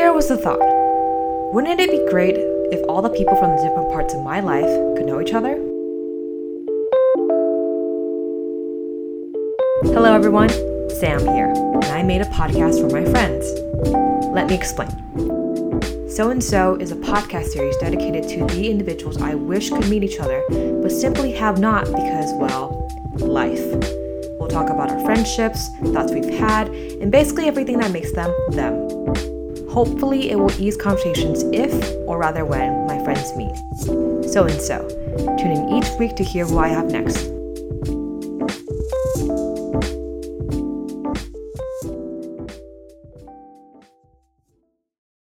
here was the thought wouldn't it be great if all the people from the different parts of my life could know each other? Hello, everyone. Sam here, and I made a podcast for my friends. Let me explain. So and So is a podcast series dedicated to the individuals I wish could meet each other, but simply have not because, well, life. We'll talk about our friendships, thoughts we've had, and basically everything that makes them them. Hopefully, it will ease conversations if, or rather when, my friends meet. So and so. Tune in each week to hear who I have next.